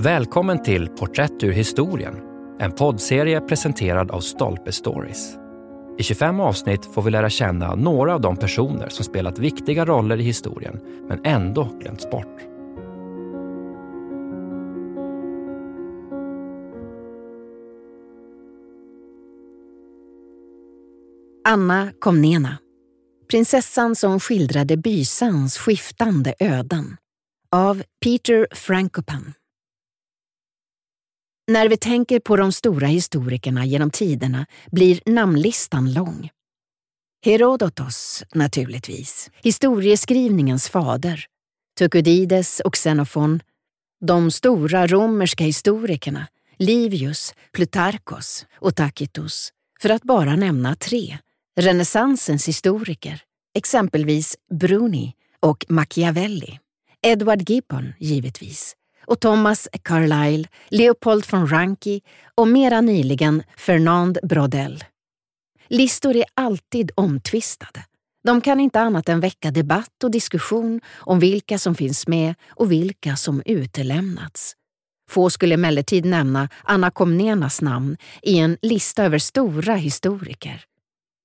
Välkommen till Porträtt ur historien, en poddserie presenterad av Stolpe Stories. I 25 avsnitt får vi lära känna några av de personer som spelat viktiga roller i historien, men ändå glömts bort. Anna Komnena. Prinsessan som skildrade Bysans skiftande öden. Av Peter Frankopan. När vi tänker på de stora historikerna genom tiderna blir namnlistan lång. Herodotos, naturligtvis, historieskrivningens fader. Tukudides och Xenofon. De stora romerska historikerna, Livius, Plutarkos och Tacitus, för att bara nämna tre. Renässansens historiker, exempelvis Bruni och Machiavelli. Edward Gibbon, givetvis, och Thomas Carlyle, Leopold von Ranke och mera nyligen Fernand Braudel. Listor är alltid omtvistade. De kan inte annat än väcka debatt och diskussion om vilka som finns med och vilka som utelämnats. Få skulle emellertid nämna Anna Komnenas namn i en lista över stora historiker.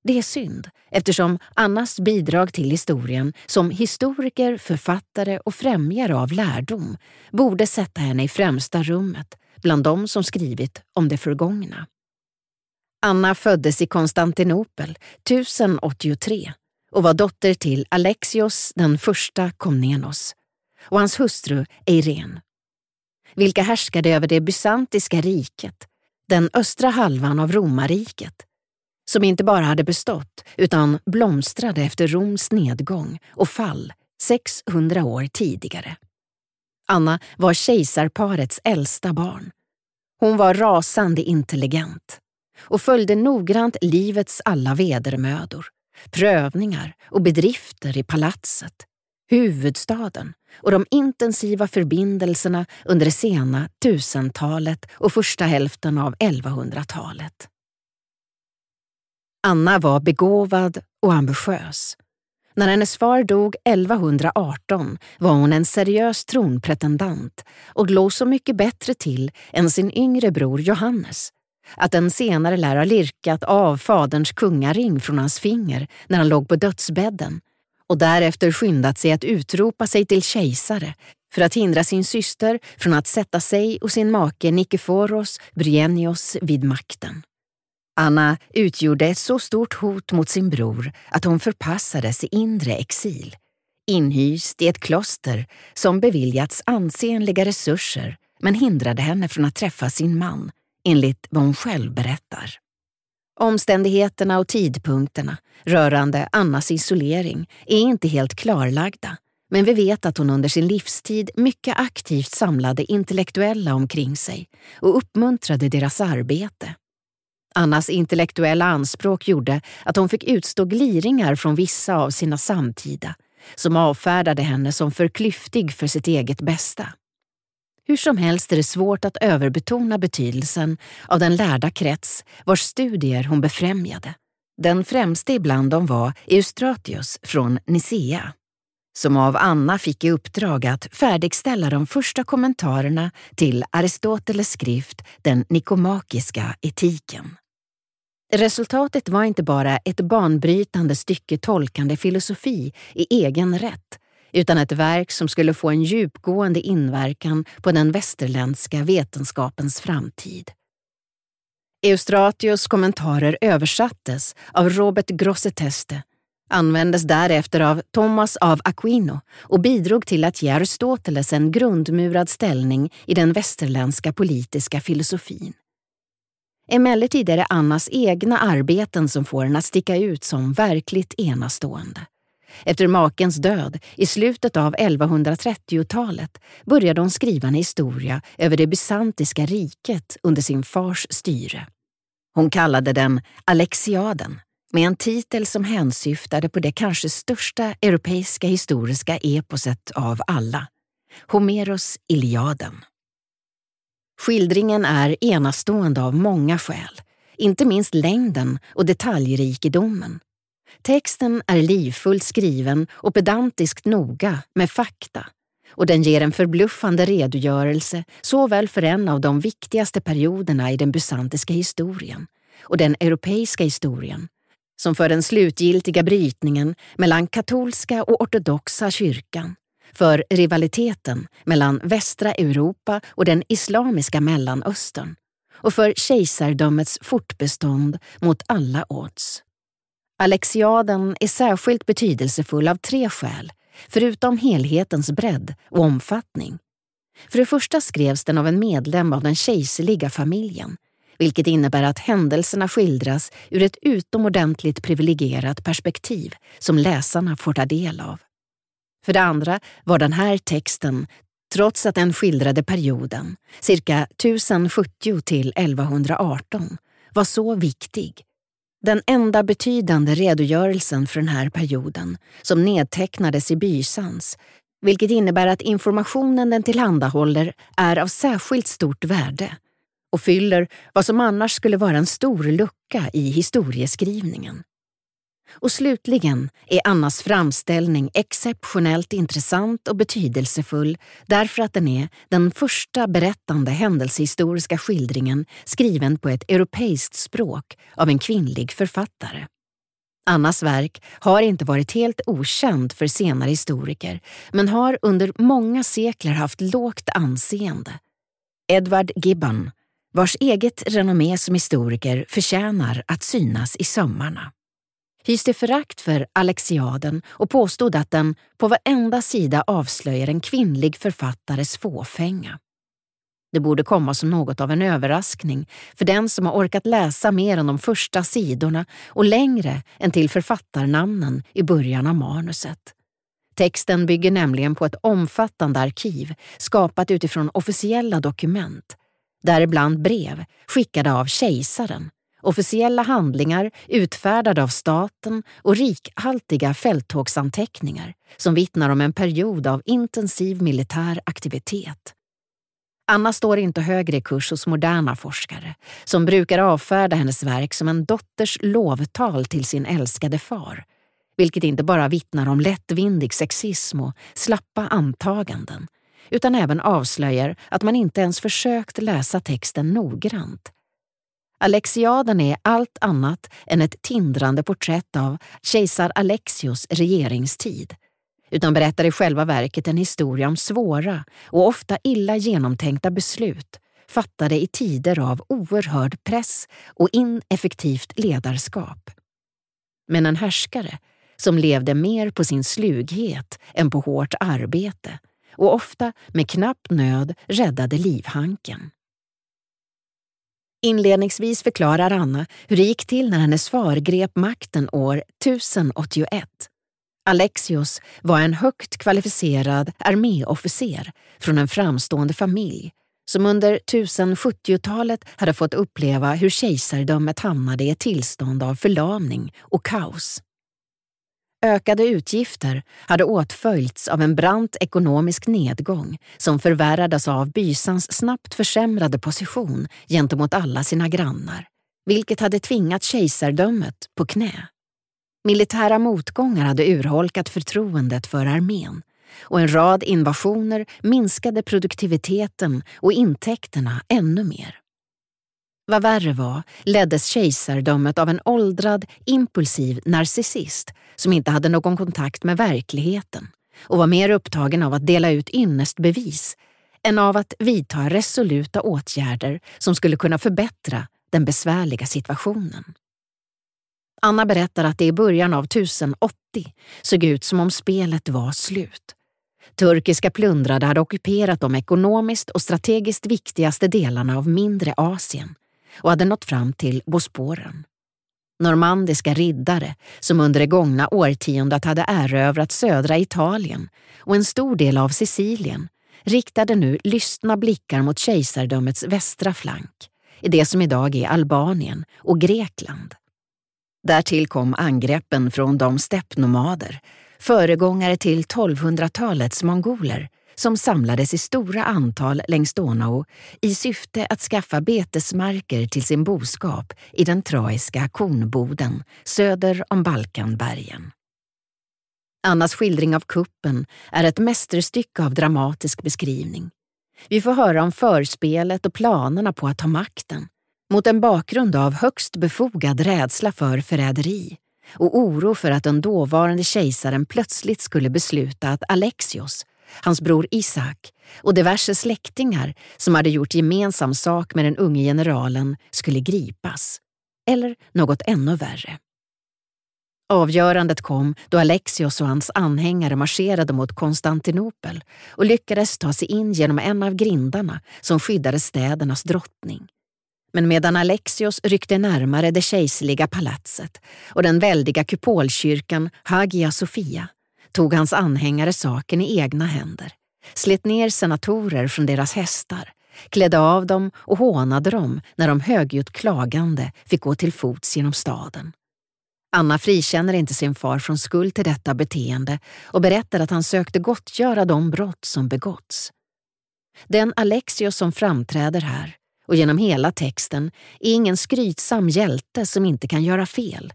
Det är synd, eftersom Annas bidrag till historien som historiker, författare och främjare av lärdom borde sätta henne i främsta rummet bland de som skrivit om det förgångna. Anna föddes i Konstantinopel 1083 och var dotter till Alexios den första Komnenos och hans hustru Eirene, vilka härskade över det bysantiska riket, den östra halvan av romarriket som inte bara hade bestått utan blomstrade efter Roms nedgång och fall 600 år tidigare. Anna var kejsarparets äldsta barn. Hon var rasande intelligent och följde noggrant livets alla vedermödor, prövningar och bedrifter i palatset, huvudstaden och de intensiva förbindelserna under det sena tusentalet och första hälften av 1100-talet. Anna var begåvad och ambitiös. När hennes far dog 1118 var hon en seriös tronpretendent och låg så mycket bättre till än sin yngre bror Johannes att den senare lär ha lirkat av faderns kungaring från hans finger när han låg på dödsbädden och därefter skyndat sig att utropa sig till kejsare för att hindra sin syster från att sätta sig och sin make Nikeforos Bryennios vid makten. Anna utgjorde ett så stort hot mot sin bror att hon förpassades i inre exil, inhyst i ett kloster som beviljats ansenliga resurser men hindrade henne från att träffa sin man, enligt vad hon själv berättar. Omständigheterna och tidpunkterna rörande Annas isolering är inte helt klarlagda, men vi vet att hon under sin livstid mycket aktivt samlade intellektuella omkring sig och uppmuntrade deras arbete. Annas intellektuella anspråk gjorde att hon fick utstå gliringar från vissa av sina samtida, som avfärdade henne som för klyftig för sitt eget bästa. Hur som helst är det svårt att överbetona betydelsen av den lärda krets vars studier hon befrämjade. Den främste ibland dem var Eustratius från Nicea, som av Anna fick i uppdrag att färdigställa de första kommentarerna till Aristoteles skrift Den nikomakiska etiken. Resultatet var inte bara ett banbrytande stycke tolkande filosofi i egen rätt, utan ett verk som skulle få en djupgående inverkan på den västerländska vetenskapens framtid. Eustratius kommentarer översattes av Robert Grosseteste, användes därefter av Thomas av Aquino och bidrog till att ge Aristoteles en grundmurad ställning i den västerländska politiska filosofin. Emellertid är det Annas egna arbeten som får henne att sticka ut som verkligt enastående. Efter makens död i slutet av 1130-talet började hon skriva en historia över det bysantiska riket under sin fars styre. Hon kallade den Alexiaden, med en titel som hänsyftade på det kanske största europeiska historiska eposet av alla, Homeros Iliaden. Skildringen är enastående av många skäl, inte minst längden och detaljrikedomen. Texten är livfullt skriven och pedantiskt noga med fakta. Och den ger en förbluffande redogörelse såväl för en av de viktigaste perioderna i den bysantiska historien och den europeiska historien, som för den slutgiltiga brytningen mellan katolska och ortodoxa kyrkan, för rivaliteten mellan västra Europa och den islamiska Mellanöstern och för kejsardömets fortbestånd mot alla odds. Alexiaden är särskilt betydelsefull av tre skäl, förutom helhetens bredd och omfattning. För det första skrevs den av en medlem av den kejserliga familjen, vilket innebär att händelserna skildras ur ett utomordentligt privilegierat perspektiv som läsarna får ta del av. För det andra var den här texten, trots att den skildrade perioden, cirka 1070 till 1118, var så viktig. Den enda betydande redogörelsen för den här perioden som nedtecknades i Bysans, vilket innebär att informationen den tillhandahåller är av särskilt stort värde och fyller vad som annars skulle vara en stor lucka i historieskrivningen. Och slutligen är Annas framställning exceptionellt intressant och betydelsefull därför att den är den första berättande händelsehistoriska skildringen skriven på ett europeiskt språk av en kvinnlig författare. Annas verk har inte varit helt okänd för senare historiker men har under många sekler haft lågt anseende. Edward Gibbon, vars eget renommé som historiker förtjänar att synas i sömmarna hyste förakt för Alexiaden och påstod att den på varenda sida avslöjar en kvinnlig författares fåfänga. Det borde komma som något av en överraskning för den som har orkat läsa mer än de första sidorna och längre än till författarnamnen i början av manuset. Texten bygger nämligen på ett omfattande arkiv skapat utifrån officiella dokument, däribland brev skickade av kejsaren officiella handlingar utfärdade av staten och rikhaltiga fälttågsanteckningar som vittnar om en period av intensiv militär aktivitet. Anna står inte högre i kurs hos moderna forskare som brukar avfärda hennes verk som en dotters lovtal till sin älskade far, vilket inte bara vittnar om lättvindig sexism och slappa antaganden utan även avslöjar att man inte ens försökt läsa texten noggrant Alexiaden är allt annat än ett tindrande porträtt av kejsar Alexios regeringstid, utan berättar i själva verket en historia om svåra och ofta illa genomtänkta beslut fattade i tider av oerhörd press och ineffektivt ledarskap. Men en härskare som levde mer på sin slughet än på hårt arbete och ofta med knapp nöd räddade livhanken. Inledningsvis förklarar Anna hur det gick till när hennes far grep makten år 1081. Alexios var en högt kvalificerad arméofficer från en framstående familj som under 1070-talet hade fått uppleva hur kejsardömet hamnade i ett tillstånd av förlamning och kaos. Ökade utgifter hade åtföljts av en brant ekonomisk nedgång som förvärrades av Bysans snabbt försämrade position gentemot alla sina grannar, vilket hade tvingat kejsardömet på knä. Militära motgångar hade urholkat förtroendet för armén och en rad invasioner minskade produktiviteten och intäkterna ännu mer. Vad värre var leddes kejsardömet av en åldrad, impulsiv narcissist som inte hade någon kontakt med verkligheten och var mer upptagen av att dela ut ynnestbevis än av att vidta resoluta åtgärder som skulle kunna förbättra den besvärliga situationen. Anna berättar att det i början av 1080 såg ut som om spelet var slut. Turkiska plundrade hade ockuperat de ekonomiskt och strategiskt viktigaste delarna av mindre Asien och hade nått fram till Bosporen. Normandiska riddare som under det gångna årtiondet hade erövrat södra Italien och en stor del av Sicilien riktade nu lystna blickar mot kejsardömets västra flank, i det som idag är Albanien och Grekland. Därtill kom angreppen från de steppnomader, föregångare till 1200-talets mongoler, som samlades i stora antal längs Donau i syfte att skaffa betesmarker till sin boskap i den traiska kornboden söder om Balkanbergen. Annas skildring av kuppen är ett mästerstycke av dramatisk beskrivning. Vi får höra om förspelet och planerna på att ta makten mot en bakgrund av högst befogad rädsla för förräderi och oro för att den dåvarande kejsaren plötsligt skulle besluta att Alexios, hans bror Isak och diverse släktingar som hade gjort gemensam sak med den unge generalen skulle gripas. Eller något ännu värre. Avgörandet kom då Alexios och hans anhängare marscherade mot Konstantinopel och lyckades ta sig in genom en av grindarna som skyddade städernas drottning. Men medan Alexios ryckte närmare det kejserliga palatset och den väldiga kupolkyrkan Hagia Sofia, tog hans anhängare saken i egna händer, slet ner senatorer från deras hästar, klädde av dem och hånade dem när de högljutt klagande fick gå till fots genom staden. Anna frikänner inte sin far från skuld till detta beteende och berättar att han sökte gottgöra de brott som begåtts. Den Alexios som framträder här och genom hela texten är ingen skrytsam hjälte som inte kan göra fel,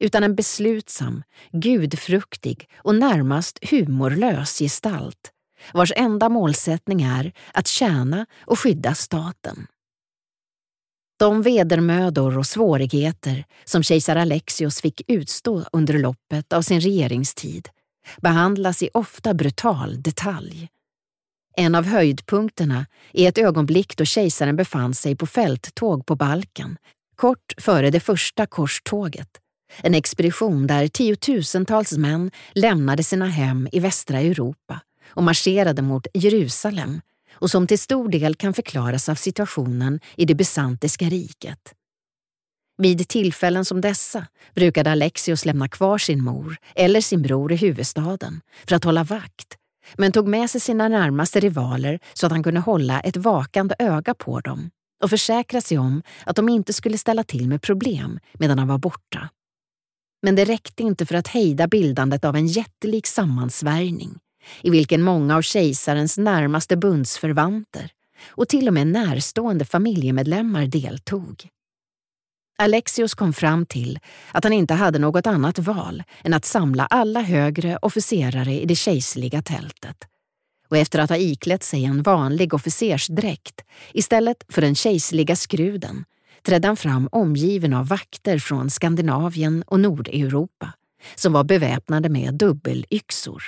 utan en beslutsam, gudfruktig och närmast humorlös gestalt vars enda målsättning är att tjäna och skydda staten. De vedermödor och svårigheter som kejsar Alexios fick utstå under loppet av sin regeringstid behandlas i ofta brutal detalj. En av höjdpunkterna är ett ögonblick då kejsaren befann sig på fälttåg på Balkan, kort före det första korståget. En expedition där tiotusentals män lämnade sina hem i västra Europa och marscherade mot Jerusalem och som till stor del kan förklaras av situationen i det bysantiska riket. Vid tillfällen som dessa brukade Alexios lämna kvar sin mor eller sin bror i huvudstaden för att hålla vakt, men tog med sig sina närmaste rivaler så att han kunde hålla ett vakande öga på dem och försäkra sig om att de inte skulle ställa till med problem medan han var borta. Men det räckte inte för att hejda bildandet av en jättelik sammansvärjning i vilken många av kejsarens närmaste bundsförvanter och till och med närstående familjemedlemmar deltog. Alexios kom fram till att han inte hade något annat val än att samla alla högre officerare i det kejserliga tältet och efter att ha iklätt sig en vanlig officersdräkt istället för den kejserliga skruden trädde han fram omgiven av vakter från Skandinavien och Nordeuropa som var beväpnade med dubbelyxor.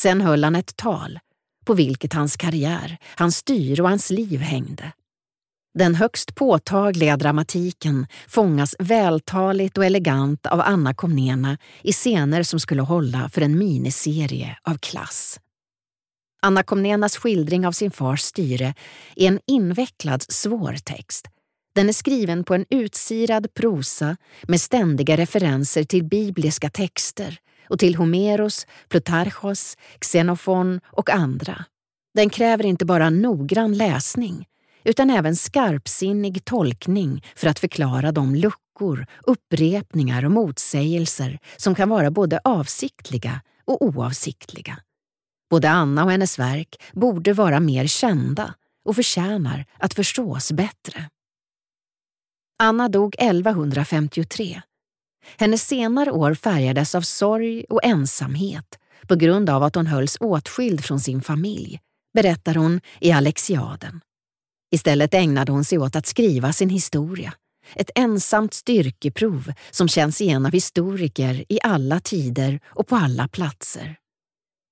Sen höll han ett tal på vilket hans karriär, hans styr och hans liv hängde. Den högst påtagliga dramatiken fångas vältaligt och elegant av Anna Komnena i scener som skulle hålla för en miniserie av klass. Anna Komnenas skildring av sin fars styre är en invecklad, svår text. Den är skriven på en utsirad prosa med ständiga referenser till bibliska texter och till Homeros, Plutarchos, Xenofon och andra. Den kräver inte bara noggrann läsning utan även skarpsinnig tolkning för att förklara de luckor, upprepningar och motsägelser som kan vara både avsiktliga och oavsiktliga. Både Anna och hennes verk borde vara mer kända och förtjänar att förstås bättre. Anna dog 1153 hennes senare år färgades av sorg och ensamhet på grund av att hon hölls åtskild från sin familj, berättar hon i Alexiaden. Istället ägnade hon sig åt att skriva sin historia. Ett ensamt styrkeprov som känns igen av historiker i alla tider och på alla platser.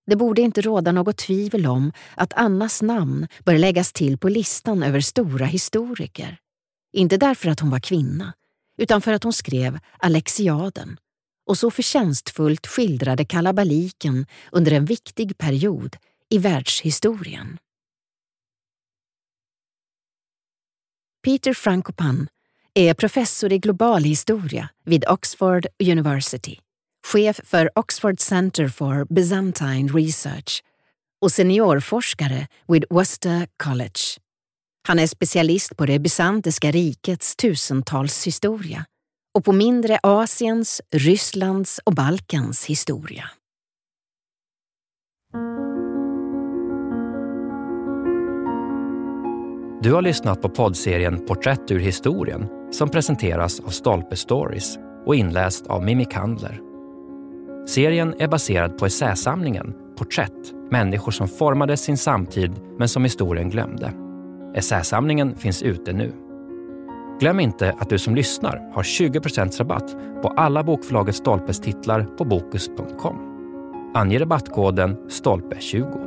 Det borde inte råda något tvivel om att Annas namn bör läggas till på listan över stora historiker. Inte därför att hon var kvinna, utan för att hon skrev Alexiaden och så förtjänstfullt skildrade kalabaliken under en viktig period i världshistorien. Peter Frankopan är professor i global historia vid Oxford University, chef för Oxford Center for Byzantine Research och seniorforskare vid Worcester College. Han är specialist på det bysantiska rikets tusentals historia och på mindre Asiens, Rysslands och Balkans historia. Du har lyssnat på poddserien Porträtt ur historien som presenteras av Stolpe Stories och inläst av Mimmi Kandler. Serien är baserad på essäsamlingen Porträtt, människor som formade sin samtid men som historien glömde. Essäsamlingen finns ute nu. Glöm inte att du som lyssnar har 20% rabatt på alla bokförlaget Stolpes titlar på Bokus.com. Ange rabattkoden STOLPE20.